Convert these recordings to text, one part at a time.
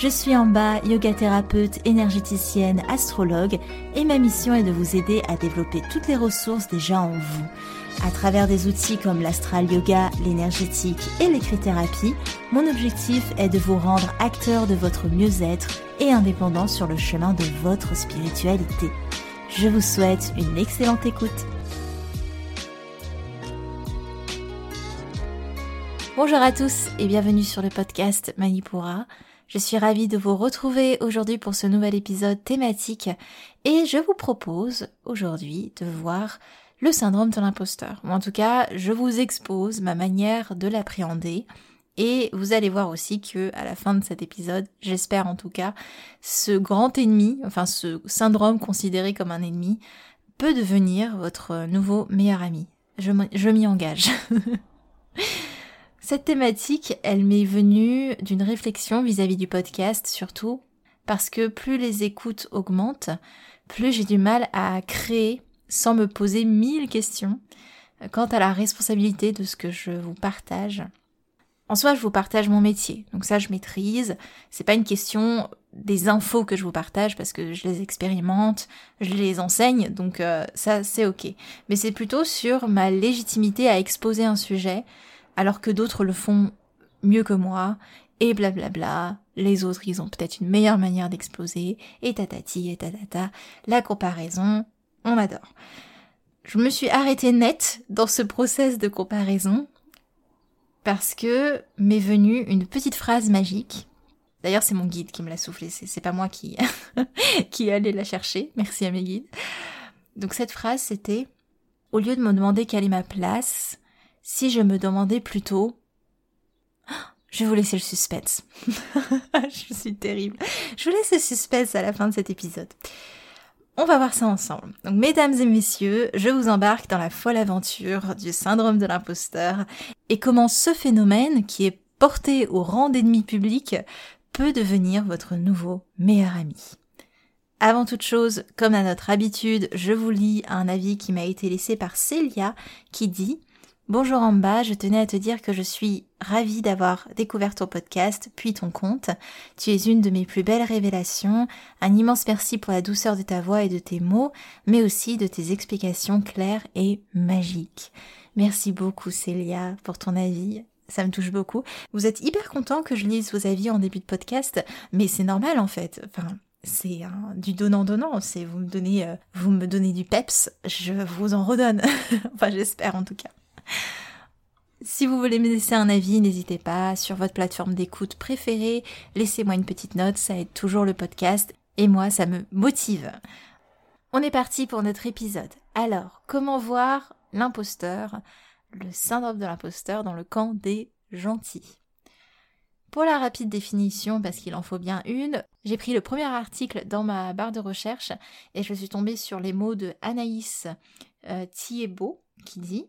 Je suis en bas, yoga thérapeute, énergéticienne, astrologue et ma mission est de vous aider à développer toutes les ressources déjà en vous à travers des outils comme l'astral yoga, l'énergétique et l'écrit-thérapie, mon objectif est de vous rendre acteur de votre mieux-être et indépendant sur le chemin de votre spiritualité. Je vous souhaite une excellente écoute. Bonjour à tous et bienvenue sur le podcast Manipura. Je suis ravie de vous retrouver aujourd'hui pour ce nouvel épisode thématique et je vous propose aujourd'hui de voir le syndrome de l'imposteur. Ou en tout cas, je vous expose ma manière de l'appréhender. Et vous allez voir aussi que à la fin de cet épisode, j'espère en tout cas, ce grand ennemi, enfin ce syndrome considéré comme un ennemi, peut devenir votre nouveau meilleur ami. Je m'y engage. Cette thématique, elle m'est venue d'une réflexion vis-à-vis -vis du podcast, surtout parce que plus les écoutes augmentent, plus j'ai du mal à créer sans me poser mille questions quant à la responsabilité de ce que je vous partage. En soi, je vous partage mon métier, donc ça je maîtrise. C'est pas une question des infos que je vous partage parce que je les expérimente, je les enseigne, donc euh, ça c'est ok. Mais c'est plutôt sur ma légitimité à exposer un sujet alors que d'autres le font mieux que moi et blablabla. Les autres ils ont peut-être une meilleure manière d'exploser et tatati et tatata. La comparaison, on adore. Je me suis arrêtée net dans ce process de comparaison parce que m'est venue une petite phrase magique. D'ailleurs, c'est mon guide qui me l'a soufflé, c'est pas moi qui, qui allait la chercher. Merci à mes guides. Donc cette phrase, c'était au lieu de me demander quelle est ma place, si je me demandais plutôt je vais vous laisser le suspense. je suis terrible. Je vous laisse le suspense à la fin de cet épisode. On va voir ça ensemble. Donc, mesdames et messieurs, je vous embarque dans la folle aventure du syndrome de l'imposteur et comment ce phénomène, qui est porté au rang d'ennemi public, peut devenir votre nouveau meilleur ami? Avant toute chose, comme à notre habitude, je vous lis un avis qui m'a été laissé par Célia qui dit Bonjour Amba, je tenais à te dire que je suis ravie d'avoir découvert ton podcast, puis ton compte. Tu es une de mes plus belles révélations. Un immense merci pour la douceur de ta voix et de tes mots, mais aussi de tes explications claires et magiques. Merci beaucoup Célia pour ton avis. Ça me touche beaucoup. Vous êtes hyper content que je lise vos avis en début de podcast, mais c'est normal en fait. Enfin, c'est du donnant-donnant, c'est vous me donnez euh, vous me donnez du peps, je vous en redonne. enfin, j'espère en tout cas. Si vous voulez me laisser un avis, n'hésitez pas sur votre plateforme d'écoute préférée. Laissez-moi une petite note, ça aide toujours le podcast et moi, ça me motive. On est parti pour notre épisode. Alors, comment voir l'imposteur, le syndrome de l'imposteur dans le camp des gentils? Pour la rapide définition, parce qu'il en faut bien une, j'ai pris le premier article dans ma barre de recherche et je suis tombée sur les mots de Anaïs euh, qui dit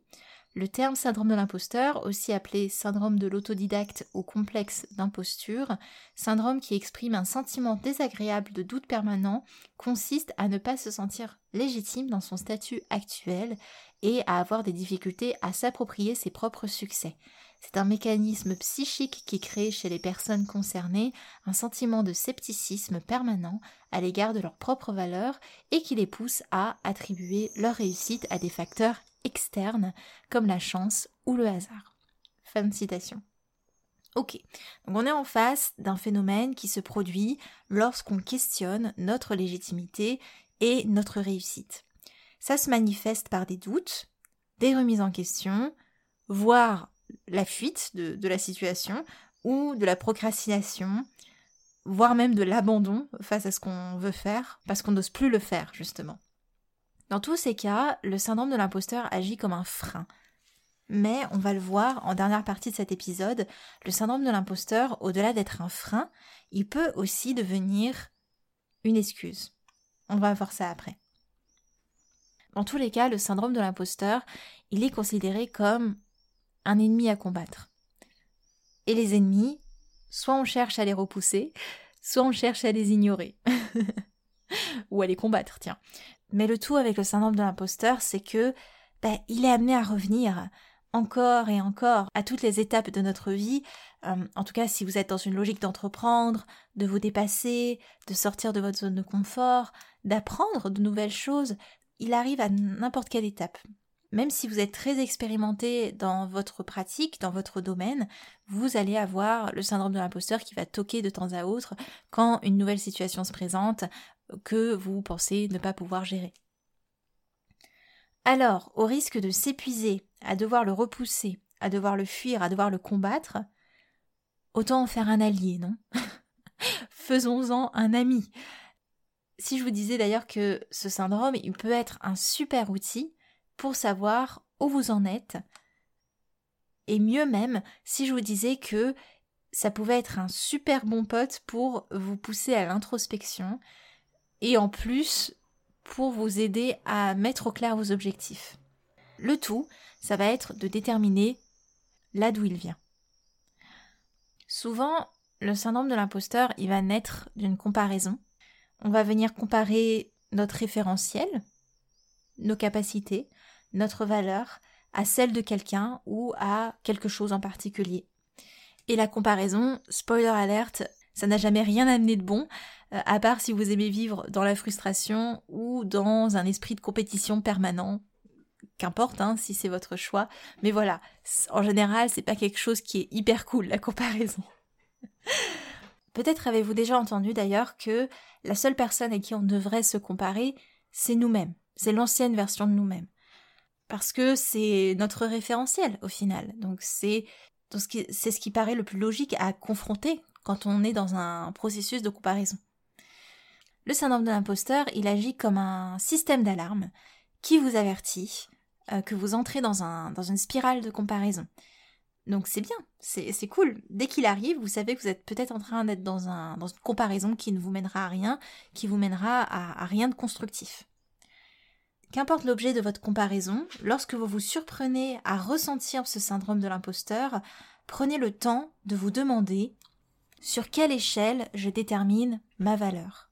le terme syndrome de l'imposteur, aussi appelé syndrome de l'autodidacte ou complexe d'imposture, syndrome qui exprime un sentiment désagréable de doute permanent, consiste à ne pas se sentir légitime dans son statut actuel et à avoir des difficultés à s'approprier ses propres succès. C'est un mécanisme psychique qui crée chez les personnes concernées un sentiment de scepticisme permanent à l'égard de leurs propres valeurs et qui les pousse à attribuer leur réussite à des facteurs externes comme la chance ou le hasard. Fin de citation. Ok, donc on est en face d'un phénomène qui se produit lorsqu'on questionne notre légitimité et notre réussite. Ça se manifeste par des doutes, des remises en question, voire la fuite de, de la situation ou de la procrastination, voire même de l'abandon face à ce qu'on veut faire parce qu'on n'ose plus le faire justement. Dans tous ces cas, le syndrome de l'imposteur agit comme un frein. Mais on va le voir en dernière partie de cet épisode, le syndrome de l'imposteur, au-delà d'être un frein, il peut aussi devenir une excuse. On va voir ça après. Dans tous les cas, le syndrome de l'imposteur, il est considéré comme un ennemi à combattre. Et les ennemis, soit on cherche à les repousser, soit on cherche à les ignorer. Ou à les combattre, tiens. Mais le tout avec le syndrome de l'imposteur, c'est que ben, il est amené à revenir encore et encore à toutes les étapes de notre vie. Euh, en tout cas, si vous êtes dans une logique d'entreprendre, de vous dépasser, de sortir de votre zone de confort, d'apprendre de nouvelles choses, il arrive à n'importe quelle étape. Même si vous êtes très expérimenté dans votre pratique, dans votre domaine, vous allez avoir le syndrome de l'imposteur qui va toquer de temps à autre quand une nouvelle situation se présente que vous pensez ne pas pouvoir gérer. Alors, au risque de s'épuiser, à devoir le repousser, à devoir le fuir, à devoir le combattre, autant en faire un allié, non? Faisons-en un ami. Si je vous disais d'ailleurs que ce syndrome, il peut être un super outil pour savoir où vous en êtes, et mieux même si je vous disais que ça pouvait être un super bon pote pour vous pousser à l'introspection, et en plus pour vous aider à mettre au clair vos objectifs. Le tout, ça va être de déterminer là d'où il vient. Souvent, le syndrome de l'imposteur, il va naître d'une comparaison. On va venir comparer notre référentiel, nos capacités, notre valeur à celle de quelqu'un ou à quelque chose en particulier. Et la comparaison, spoiler alerte, ça n'a jamais rien amené de bon, euh, à part si vous aimez vivre dans la frustration ou dans un esprit de compétition permanent. Qu'importe, hein, si c'est votre choix. Mais voilà, en général, c'est pas quelque chose qui est hyper cool, la comparaison. Peut-être avez-vous déjà entendu d'ailleurs que la seule personne à qui on devrait se comparer, c'est nous-mêmes. C'est l'ancienne version de nous-mêmes. Parce que c'est notre référentiel au final. Donc c'est c'est ce qui paraît le plus logique à confronter quand on est dans un processus de comparaison. Le syndrome de l'imposteur, il agit comme un système d'alarme qui vous avertit euh, que vous entrez dans, un, dans une spirale de comparaison. Donc c'est bien, c'est cool. Dès qu'il arrive, vous savez que vous êtes peut-être en train d'être dans, un, dans une comparaison qui ne vous mènera à rien, qui vous mènera à, à rien de constructif. Qu'importe l'objet de votre comparaison, lorsque vous vous surprenez à ressentir ce syndrome de l'imposteur, prenez le temps de vous demander sur quelle échelle je détermine ma valeur?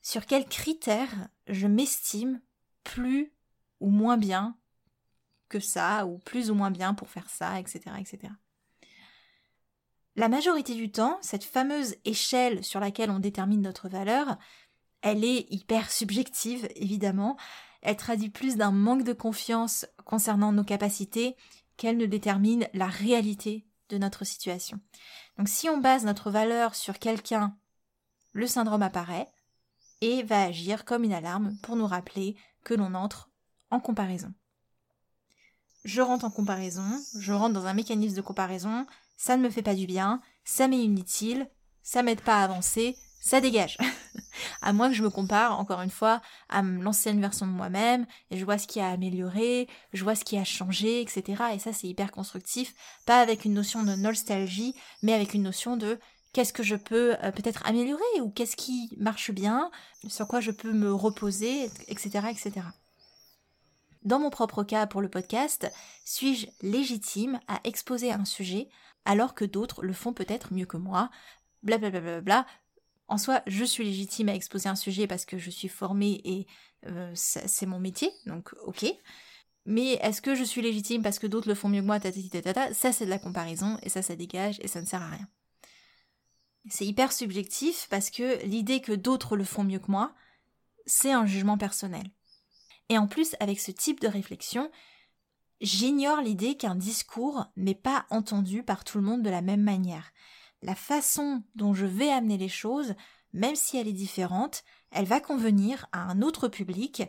Sur quels critères je m'estime plus ou moins bien que ça, ou plus ou moins bien pour faire ça, etc., etc. La majorité du temps, cette fameuse échelle sur laquelle on détermine notre valeur, elle est hyper subjective, évidemment. Elle traduit plus d'un manque de confiance concernant nos capacités qu'elle ne détermine la réalité de notre situation. Donc si on base notre valeur sur quelqu'un, le syndrome apparaît et va agir comme une alarme pour nous rappeler que l'on entre en comparaison. Je rentre en comparaison, je rentre dans un mécanisme de comparaison, ça ne me fait pas du bien, ça m'est inutile, ça m'aide pas à avancer, ça dégage. à moins que je me compare, encore une fois, à l'ancienne version de moi-même, et je vois ce qui a amélioré, je vois ce qui a changé, etc. Et ça, c'est hyper constructif, pas avec une notion de nostalgie, mais avec une notion de qu'est-ce que je peux euh, peut-être améliorer ou qu'est-ce qui marche bien, sur quoi je peux me reposer, etc., etc. Dans mon propre cas pour le podcast, suis-je légitime à exposer un sujet alors que d'autres le font peut-être mieux que moi? Blablabla. Bla bla bla en soi, je suis légitime à exposer un sujet parce que je suis formée et euh, c'est mon métier, donc ok. Mais est-ce que je suis légitime parce que d'autres le font mieux que moi Ça, c'est de la comparaison et ça, ça dégage et ça ne sert à rien. C'est hyper subjectif parce que l'idée que d'autres le font mieux que moi, c'est un jugement personnel. Et en plus, avec ce type de réflexion, j'ignore l'idée qu'un discours n'est pas entendu par tout le monde de la même manière. La façon dont je vais amener les choses, même si elle est différente, elle va convenir à un autre public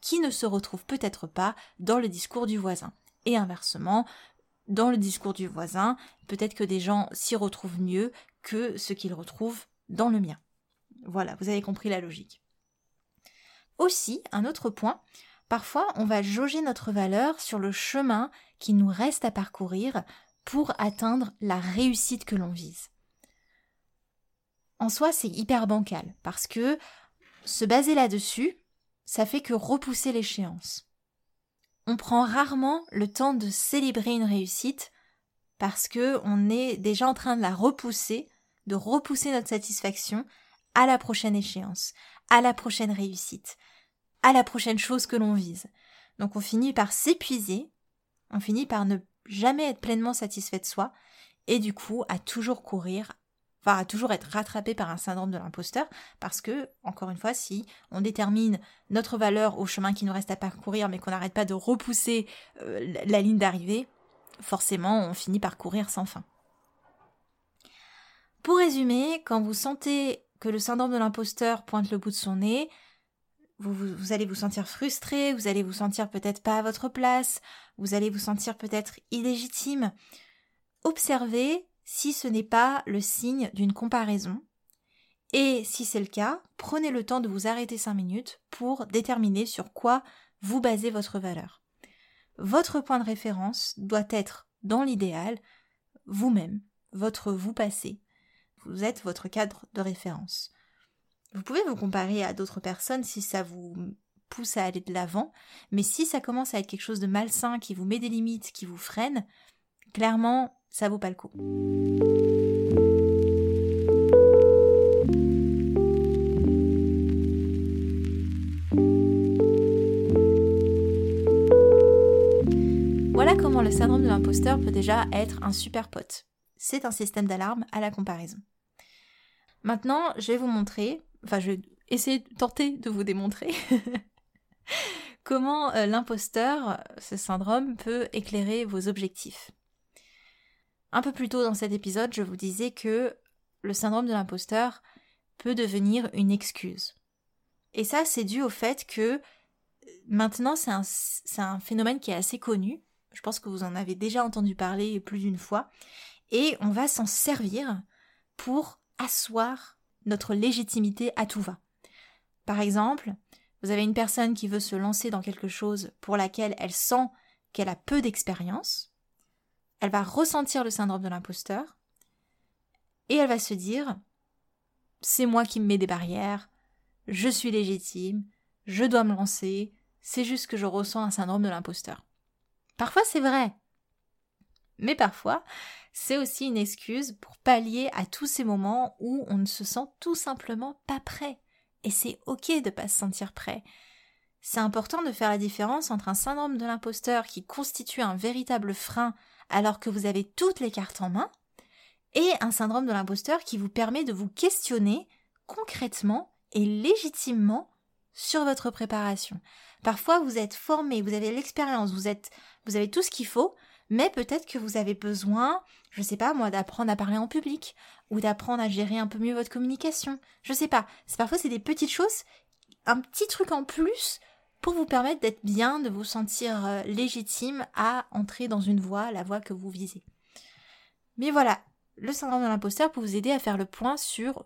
qui ne se retrouve peut-être pas dans le discours du voisin. Et inversement, dans le discours du voisin, peut-être que des gens s'y retrouvent mieux que ce qu'ils retrouvent dans le mien. Voilà, vous avez compris la logique. Aussi, un autre point, parfois on va jauger notre valeur sur le chemin qui nous reste à parcourir pour atteindre la réussite que l'on vise. En soi, c'est hyper bancal, parce que se baser là-dessus, ça fait que repousser l'échéance. On prend rarement le temps de célébrer une réussite parce que on est déjà en train de la repousser, de repousser notre satisfaction à la prochaine échéance, à la prochaine réussite, à la prochaine chose que l'on vise. Donc on finit par s'épuiser, on finit par ne jamais être pleinement satisfait de soi, et du coup à toujours courir, enfin à toujours être rattrapé par un syndrome de l'imposteur, parce que, encore une fois, si on détermine notre valeur au chemin qui nous reste à parcourir, mais qu'on n'arrête pas de repousser euh, la ligne d'arrivée, forcément on finit par courir sans fin. Pour résumer, quand vous sentez que le syndrome de l'imposteur pointe le bout de son nez, vous, allez vous sentir frustré, vous allez vous sentir peut-être pas à votre place, vous allez vous sentir peut-être illégitime. Observez si ce n'est pas le signe d'une comparaison. Et si c'est le cas, prenez le temps de vous arrêter 5 minutes pour déterminer sur quoi vous basez votre valeur. Votre point de référence doit être, dans l'idéal, vous-même, votre vous passé. Vous êtes votre cadre de référence. Vous pouvez vous comparer à d'autres personnes si ça vous pousse à aller de l'avant, mais si ça commence à être quelque chose de malsain, qui vous met des limites, qui vous freine, clairement, ça vaut pas le coup. Voilà comment le syndrome de l'imposteur peut déjà être un super pote. C'est un système d'alarme à la comparaison. Maintenant, je vais vous montrer, enfin je vais essayer de tenter de vous démontrer comment euh, l'imposteur, ce syndrome, peut éclairer vos objectifs. Un peu plus tôt dans cet épisode, je vous disais que le syndrome de l'imposteur peut devenir une excuse. Et ça, c'est dû au fait que maintenant, c'est un, phénomène qui est assez connu. Je pense que vous en avez déjà entendu parler plus d'une fois. Et on va s'en servir pour asseoir notre légitimité à tout va. Par exemple, vous avez une personne qui veut se lancer dans quelque chose pour laquelle elle sent qu'elle a peu d'expérience, elle va ressentir le syndrome de l'imposteur et elle va se dire c'est moi qui me mets des barrières, je suis légitime, je dois me lancer, c'est juste que je ressens un syndrome de l'imposteur. Parfois c'est vrai, mais parfois c'est aussi une excuse pour pallier à tous ces moments où on ne se sent tout simplement pas prêt. Et c'est ok de pas se sentir prêt. C'est important de faire la différence entre un syndrome de l'imposteur qui constitue un véritable frein alors que vous avez toutes les cartes en main, et un syndrome de l'imposteur qui vous permet de vous questionner concrètement et légitimement sur votre préparation. Parfois, vous êtes formé, vous avez l'expérience, vous êtes, vous avez tout ce qu'il faut, mais peut-être que vous avez besoin, je sais pas moi, d'apprendre à parler en public, ou d'apprendre à gérer un peu mieux votre communication. Je sais pas. C'est parfois c'est des petites choses, un petit truc en plus pour vous permettre d'être bien, de vous sentir euh, légitime à entrer dans une voie, la voie que vous visez. Mais voilà, le syndrome de l'imposteur peut vous aider à faire le point sur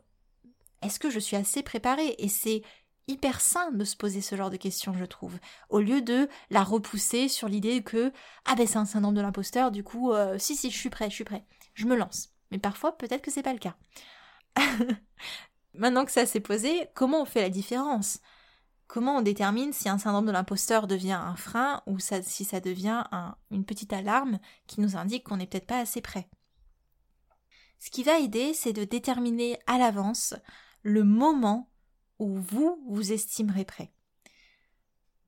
est-ce que je suis assez préparée? Et c'est hyper sain de se poser ce genre de questions, je trouve, au lieu de la repousser sur l'idée que ah ben c'est un syndrome de l'imposteur, du coup euh, si si je suis prêt, je suis prêt, je me lance. Mais parfois peut-être que c'est pas le cas. Maintenant que ça s'est posé, comment on fait la différence? Comment on détermine si un syndrome de l'imposteur devient un frein ou si ça devient une petite alarme qui nous indique qu'on n'est peut-être pas assez prêt? Ce qui va aider, c'est de déterminer à l'avance le moment vous vous estimerez prêt.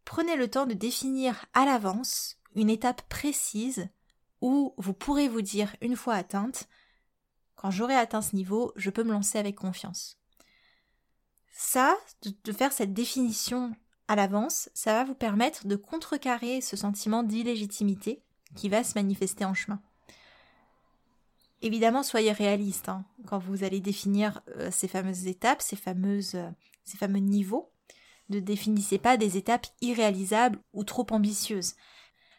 Prenez le temps de définir à l'avance une étape précise où vous pourrez vous dire une fois atteinte quand j'aurai atteint ce niveau, je peux me lancer avec confiance. Ça, de, faire cette définition à l'avance, ça va vous permettre de contrecarrer ce sentiment d'illégitimité qui va se manifester en chemin. Évidemment, soyez réaliste hein, quand vous allez définir euh, ces fameuses étapes, ces, fameuses, euh, ces fameux niveaux. Ne définissez pas des étapes irréalisables ou trop ambitieuses.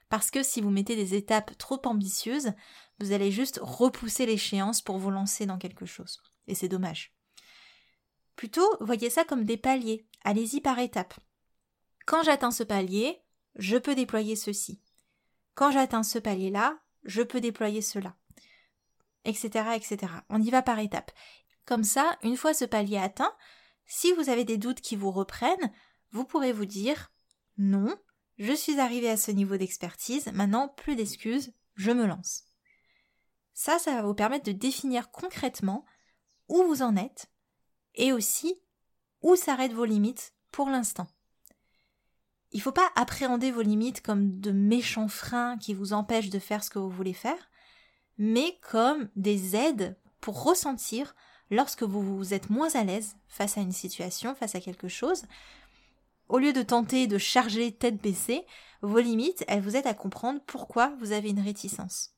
Parce que si vous mettez des étapes trop ambitieuses, vous allez juste repousser l'échéance pour vous lancer dans quelque chose. Et c'est dommage. Plutôt, voyez ça comme des paliers. Allez-y par étapes. Quand j'atteins ce palier, je peux déployer ceci. Quand j'atteins ce palier-là, je peux déployer cela. Etc., etc. On y va par étapes. Comme ça, une fois ce palier atteint, si vous avez des doutes qui vous reprennent, vous pourrez vous dire non, je suis arrivé à ce niveau d'expertise, maintenant plus d'excuses, je me lance. Ça, ça va vous permettre de définir concrètement où vous en êtes et aussi où s'arrêtent vos limites pour l'instant. Il ne faut pas appréhender vos limites comme de méchants freins qui vous empêchent de faire ce que vous voulez faire, mais comme des aides pour ressentir lorsque vous êtes moins à l'aise face à une situation, face à quelque chose. Au lieu de tenter de charger tête baissée, vos limites, elles vous aident à comprendre pourquoi vous avez une réticence.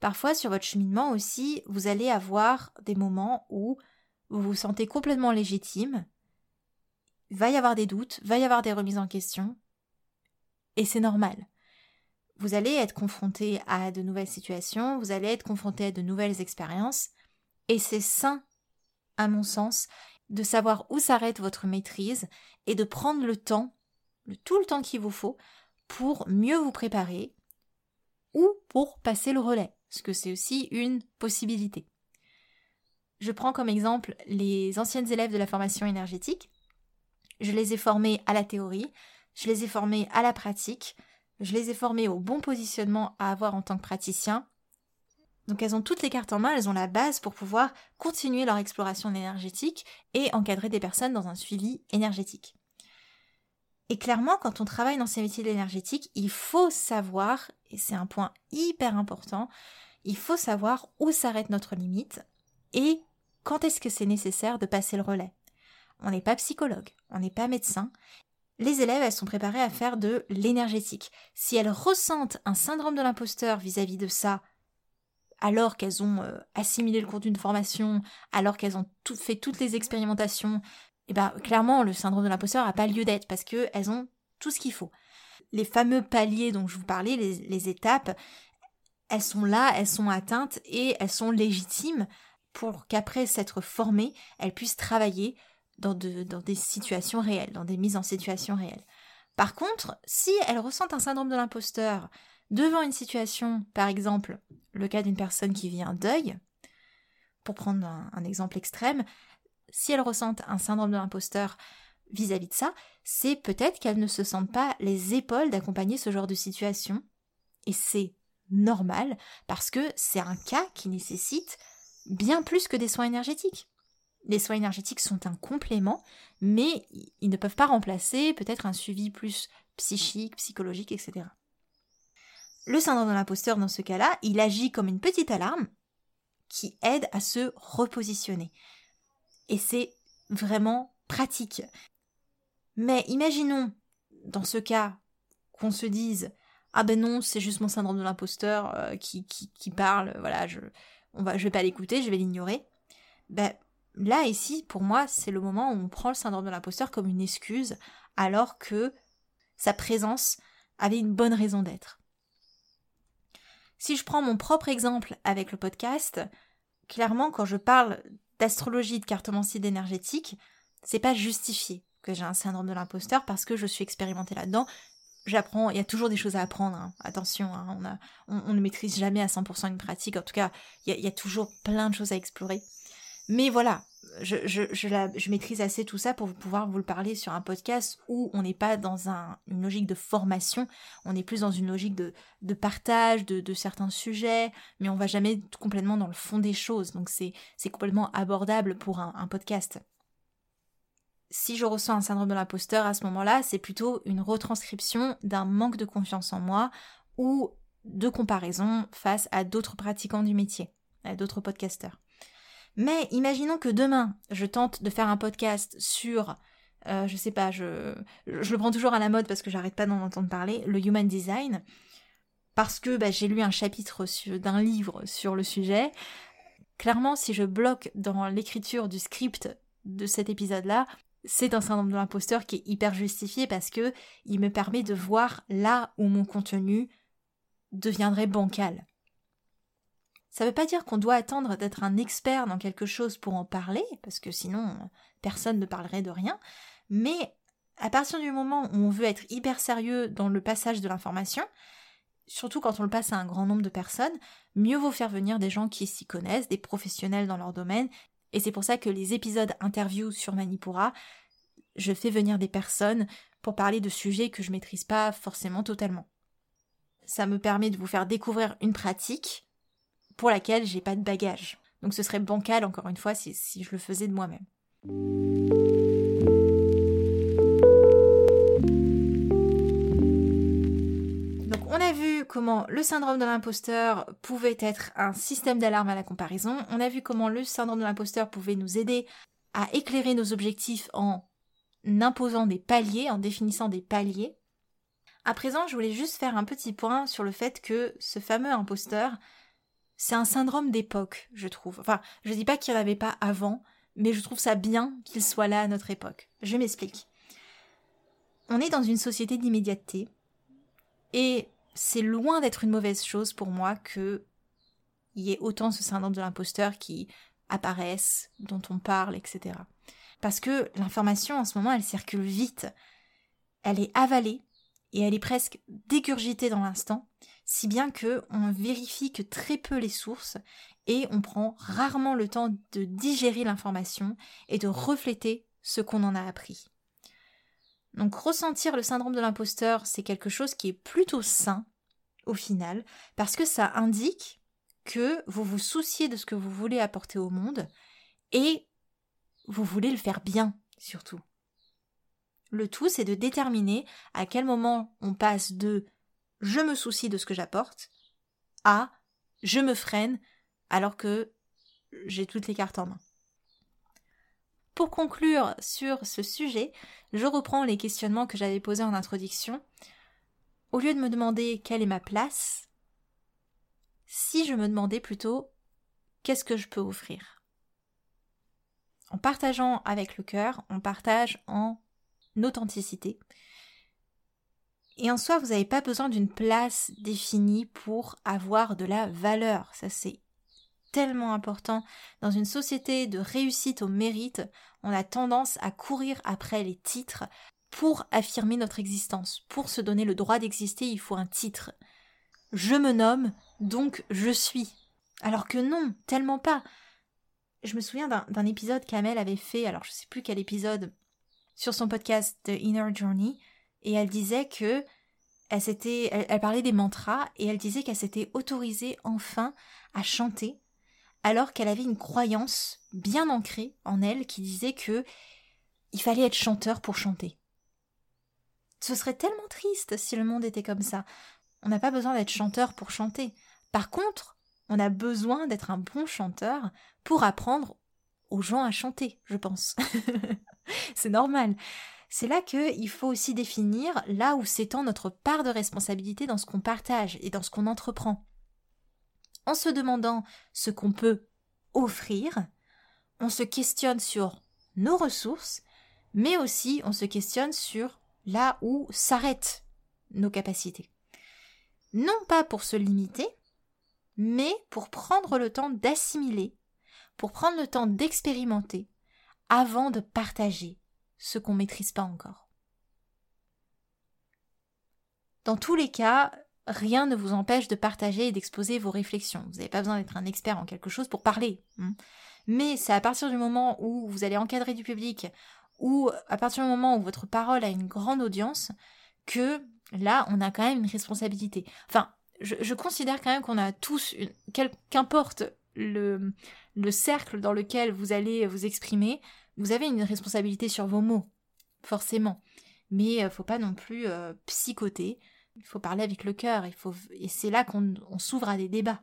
Parfois, sur votre cheminement aussi, vous allez avoir des moments où vous vous sentez complètement légitime, va y avoir des doutes, va y avoir des remises en question, et c'est normal. Vous allez être confronté à de nouvelles situations, vous allez être confronté à de nouvelles expériences, et c'est sain, à mon sens, de savoir où s'arrête votre maîtrise et de prendre le temps, tout le temps qu'il vous faut, pour mieux vous préparer ou pour passer le relais, parce que c'est aussi une possibilité. Je prends comme exemple les anciennes élèves de la formation énergétique. Je les ai formées à la théorie, je les ai formées à la pratique, je les ai formées au bon positionnement à avoir en tant que praticien. Donc elles ont toutes les cartes en main, elles ont la base pour pouvoir continuer leur exploration énergétique et encadrer des personnes dans un suivi énergétique. Et clairement, quand on travaille dans ces métiers de il faut savoir, et c'est un point hyper important, il faut savoir où s'arrête notre limite et quand est-ce que c'est nécessaire de passer le relais. On n'est pas psychologue, on n'est pas médecin, les élèves, elles sont préparées à faire de l'énergétique. Si elles ressentent un syndrome de l'imposteur vis-à-vis de ça, alors qu'elles ont euh, assimilé le cours d'une formation, alors qu'elles ont fait toutes les expérimentations, eh ben clairement le syndrome de l'imposteur n'a pas lieu d'être parce qu'elles ont tout ce qu'il faut. Les fameux paliers dont je vous parlais, les étapes, elles sont là, elles sont atteintes et elles sont légitimes pour qu'après s'être formées, elles puissent travailler dans, des situations réelles, dans des mises en situation réelles. Par contre, si elles ressentent un syndrome de l'imposteur devant une situation, par exemple le cas d'une personne qui vit un deuil, pour prendre un, exemple extrême, si elles ressentent un syndrome de l'imposteur vis-à-vis de ça, c'est peut-être qu'elles ne se sentent pas les épaules d'accompagner ce genre de situation. Et c'est normal parce que c'est un cas qui nécessite bien plus que des soins énergétiques. Les soins énergétiques sont un complément, mais ils ne peuvent pas remplacer peut-être un suivi plus psychique, psychologique, etc. Le syndrome de l'imposteur, dans ce cas-là, il agit comme une petite alarme qui aide à se repositionner. Et c'est vraiment pratique. Mais imaginons, dans ce cas, qu'on se dise Ah ben non, c'est juste mon syndrome de l'imposteur euh, qui, qui, parle, voilà, je, on va, je vais pas l'écouter, je vais l'ignorer. Ben, Là, ici, pour moi, c'est le moment où on prend le syndrome de l'imposteur comme une excuse, alors que sa présence avait une bonne raison d'être. Si je prends mon propre exemple avec le podcast, clairement, quand je parle d'astrologie, de cartomancie énergétique, c'est pas justifié que j'ai un syndrome de l'imposteur parce que je suis expérimentée là-dedans. J'apprends, il y a toujours des choses à apprendre, hein. attention, hein, on, ne maîtrise jamais à 100% une pratique, en tout cas, il y a toujours plein de choses à explorer. Mais voilà, je, je, je, maîtrise assez tout ça pour pouvoir vous le parler sur un podcast où on n'est pas dans une logique de formation, on est plus dans une logique de, de partage de, certains sujets, mais on va jamais complètement dans le fond des choses, donc c'est complètement abordable pour un, un podcast. Si je ressens un syndrome de l'imposteur à ce moment-là, c'est plutôt une retranscription d'un manque de confiance en moi ou de comparaison face à d'autres pratiquants du métier, à d'autres podcasteurs. Mais imaginons que demain, je tente de faire un podcast sur, euh, je sais pas, je, le prends toujours à la mode parce que j'arrête pas d'en entendre parler, le human design, parce que bah, j'ai lu un chapitre d'un livre sur le sujet. Clairement, si je bloque dans l'écriture du script de cet épisode-là, c'est un syndrome de l'imposteur qui est hyper justifié parce que il me permet de voir là où mon contenu deviendrait bancal. Ça ne veut pas dire qu'on doit attendre d'être un expert dans quelque chose pour en parler, parce que sinon personne ne parlerait de rien, mais à partir du moment où on veut être hyper sérieux dans le passage de l'information, surtout quand on le passe à un grand nombre de personnes, mieux vaut faire venir des gens qui s'y connaissent, des professionnels dans leur domaine, et c'est pour ça que les épisodes interviews sur Manipura, je fais venir des personnes pour parler de sujets que je maîtrise pas forcément totalement. ça me permet de vous faire découvrir une pratique pour laquelle j'ai pas de bagage. Donc ce serait bancal encore une fois si, si je le faisais de moi-même. Donc on a vu comment le syndrome de l'imposteur pouvait être un système d'alarme à la comparaison. On a vu comment le syndrome de l'imposteur pouvait nous aider à éclairer nos objectifs en imposant des paliers, en définissant des paliers. À présent, je voulais juste faire un petit point sur le fait que ce fameux imposteur, c'est un syndrome d'époque, je trouve. Enfin, je dis pas qu'il n'y en avait pas avant, mais je trouve ça bien qu'il soit là à notre époque. Je m'explique. On est dans une société d'immédiateté, et c'est loin d'être une mauvaise chose pour moi que y ait autant ce syndrome de l'imposteur qui apparaissent, dont on parle, etc. Parce que l'information en ce moment, elle circule vite. Elle est avalée et elle est presque dégurgitée dans l'instant, si bien que on vérifie que très peu les sources et on prend rarement le temps de digérer l'information et de refléter ce qu'on en a appris. Donc ressentir le syndrome de l'imposteur, c'est quelque chose qui est plutôt sain au final, parce que ça indique que vous vous souciez de ce que vous voulez apporter au monde et vous voulez le faire bien surtout. Le tout, c'est de déterminer à quel moment on passe de je me soucie de ce que j'apporte à je me freine alors que j'ai toutes les cartes en main. Pour conclure sur ce sujet, je reprends les questionnements que j'avais posés en introduction. Au lieu de me demander quelle est ma place, si je me demandais plutôt qu'est-ce que je peux offrir? En partageant avec le cœur, on partage en authenticité. Et en soi, vous n'avez pas besoin d'une place définie pour avoir de la valeur. Ça, c'est tellement important. Dans une société de réussite au mérite, on a tendance à courir après les titres pour affirmer notre existence. Pour se donner le droit d'exister, il faut un titre. Je me nomme, donc je suis. Alors que non, tellement pas. Je me souviens d'un épisode qu'Amel avait fait, alors je sais plus quel épisode, sur son podcast The Inner Journey et elle disait que elle parlait des mantras et elle disait qu'elle s'était autorisée enfin à chanter alors qu'elle avait une croyance bien ancrée en elle qui disait que il fallait être chanteur pour chanter. Ce serait tellement triste si le monde était comme ça. On n'a pas besoin d'être chanteur pour chanter. Par contre, on a besoin d'être un bon chanteur pour apprendre aux gens à chanter, je pense. c'est normal. C'est là qu'il faut aussi définir là où s'étend notre part de responsabilité dans ce qu'on partage et dans ce qu'on entreprend. En se demandant ce qu'on peut offrir, on se questionne sur nos ressources, mais aussi on se questionne sur là où s'arrêtent nos capacités. Non pas pour se limiter, mais pour prendre le temps d'assimiler, pour prendre le temps d'expérimenter, avant de partager ce qu'on maîtrise pas encore. Dans tous les cas, rien ne vous empêche de partager et d'exposer vos réflexions. Vous n'avez pas besoin d'être un expert en quelque chose pour parler. Hein. Mais c'est à partir du moment où vous allez encadrer du public, ou à partir du moment où votre parole a une grande audience, que là, on a quand même une responsabilité. Enfin, je, considère quand même qu'on a tous, qu'importe le cercle dans lequel vous allez vous exprimer, vous avez une responsabilité sur vos mots, forcément. Mais euh, faut pas non plus euh, psychoter. Il faut parler avec le cœur. Il et c'est là qu'on s'ouvre à des débats.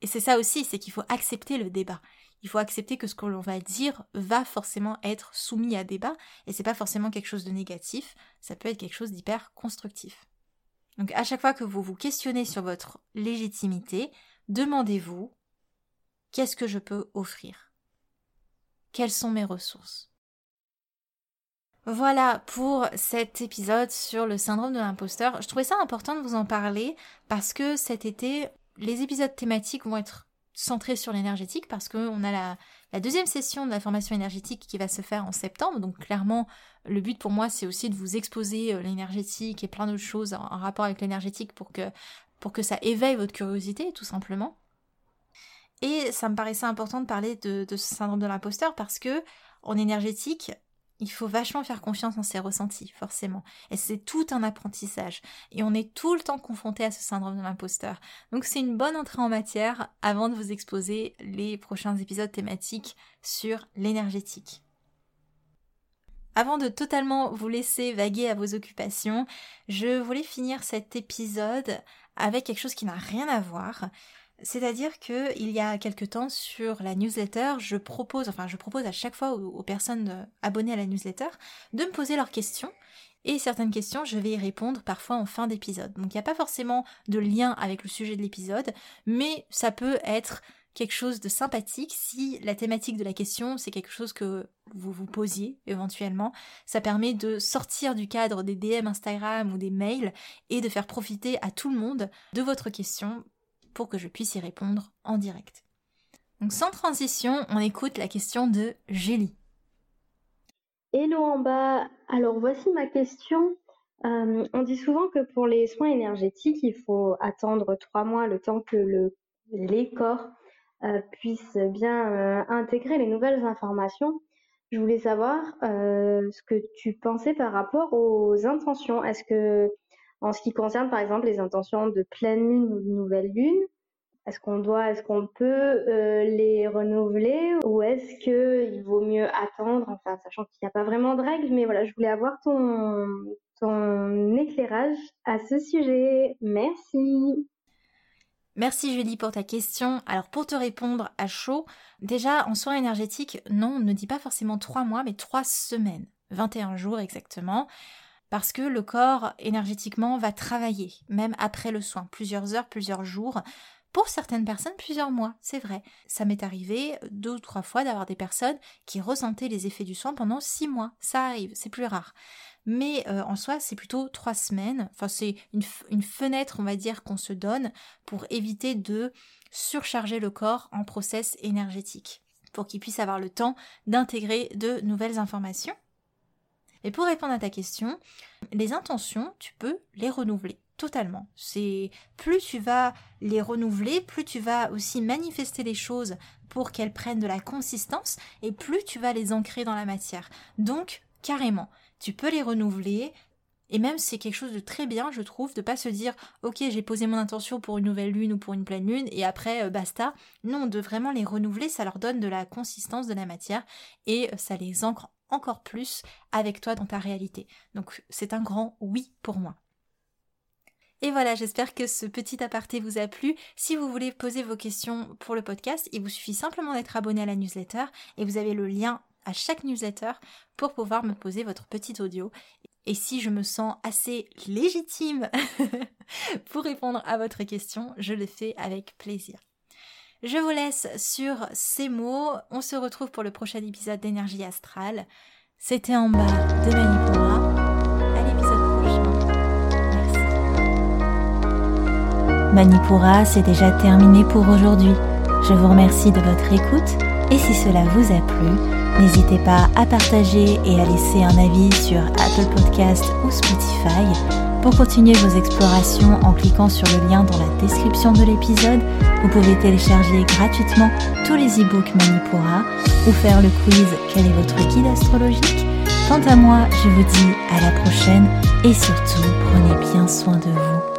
Et c'est ça aussi, c'est qu'il faut accepter le débat. Il faut accepter que ce que l'on va dire va forcément être soumis à débat, et c'est pas forcément quelque chose de négatif. Ça peut être quelque chose d'hyper constructif. Donc à chaque fois que vous vous questionnez sur votre légitimité, demandez-vous qu'est-ce que je peux offrir? Quelles sont mes ressources? Voilà pour cet épisode sur le syndrome de l'imposteur. Je trouvais ça important de vous en parler parce que cet été, les épisodes thématiques vont être centrés sur l'énergétique parce qu'on a la, deuxième session de la formation énergétique qui va se faire en septembre. Donc clairement, le but pour moi, c'est aussi de vous exposer euh, l'énergétique et plein d'autres choses en, rapport avec l'énergétique pour que, pour que ça éveille votre curiosité, tout simplement. Et ça me paraissait important de parler de, ce syndrome de l'imposteur parce que en énergétique, il faut vachement faire confiance en ses ressentis, forcément. Et c'est tout un apprentissage. Et on est tout le temps confronté à ce syndrome de l'imposteur. Donc c'est une bonne entrée en matière avant de vous exposer les prochains épisodes thématiques sur l'énergétique. Avant de totalement vous laisser vaguer à vos occupations, je voulais finir cet épisode avec quelque chose qui n'a rien à voir. C'est-à-dire que il y a quelque temps sur la newsletter, je propose, enfin je propose à chaque fois aux, personnes abonnées à la newsletter de me poser leurs questions. Et certaines questions, je vais y répondre parfois en fin d'épisode. Donc il n'y a pas forcément de lien avec le sujet de l'épisode, mais ça peut être quelque chose de sympathique si la thématique de la question c'est quelque chose que vous vous posiez éventuellement. Ça permet de sortir du cadre des DM Instagram ou des mails et de faire profiter à tout le monde de votre question pour que je puisse y répondre en direct. Donc sans transition, on écoute la question de Julie. Hello en bas, alors voici ma question. Euh, on dit souvent que pour les soins énergétiques, il faut attendre trois mois le temps que le, les corps euh, puissent bien euh, intégrer les nouvelles informations. Je voulais savoir ce que tu pensais par rapport aux intentions. Est-ce que en ce qui concerne, par exemple, les intentions de pleine lune ou de nouvelle lune, est-ce qu'on doit, est-ce qu'on peut euh, les renouveler ou est-ce qu'il vaut mieux attendre, enfin, sachant qu'il n'y a pas vraiment de règles, mais voilà, je voulais avoir ton, ton éclairage à ce sujet. Merci. Merci Julie pour ta question. Alors pour te répondre à chaud, déjà en soins énergétiques, non, on ne dit pas forcément trois mois, mais trois semaines, 21 jours exactement parce que le corps énergétiquement va travailler, même après le soin, plusieurs heures, plusieurs jours. Pour certaines personnes, plusieurs mois, c'est vrai. Ça m'est arrivé deux ou trois fois d'avoir des personnes qui ressentaient les effets du soin pendant six mois. Ça arrive, c'est plus rare. Mais euh, en soi, c'est plutôt trois semaines. Enfin, c'est une, une fenêtre, on va dire, qu'on se donne pour éviter de surcharger le corps en process énergétique, pour qu'il puisse avoir le temps d'intégrer de nouvelles informations et pour répondre à ta question, les intentions, tu peux les renouveler totalement. C'est plus tu vas les renouveler, plus tu vas aussi manifester les choses pour qu'elles prennent de la consistance et plus tu vas les ancrer dans la matière. Donc, carrément, tu peux les renouveler, et même c'est quelque chose de très bien, je trouve, de pas se dire ok j'ai posé mon intention pour une nouvelle lune ou pour une pleine lune et après euh, basta. Non, de vraiment les renouveler, ça leur donne de la consistance de la matière et ça les ancre encore plus avec toi dans ta réalité. Donc c'est un grand oui pour moi. Et voilà, j'espère que ce petit aparté vous a plu. Si vous voulez poser vos questions pour le podcast, il vous suffit simplement d'être abonné à la newsletter et vous avez le lien à chaque newsletter pour pouvoir me poser votre petit audio. Et si je me sens assez légitime pour répondre à votre question, je le fais avec plaisir. Je vous laisse sur ces mots. On se retrouve pour le prochain épisode d'énergie astrale. C'était en bas de Manipura. À l'épisode prochain. Merci. Manipura, c'est déjà terminé pour aujourd'hui. Je vous remercie de votre écoute et si cela vous a plu, n'hésitez pas à partager et à laisser un avis sur Apple Podcast ou Spotify pour continuer vos explorations en cliquant sur le lien dans la description de l'épisode, vous pouvez télécharger gratuitement tous les e-books Manipura ou faire le quiz Quel est votre guide astrologique? Quant à moi, je vous dis à la prochaine et surtout prenez bien soin de vous.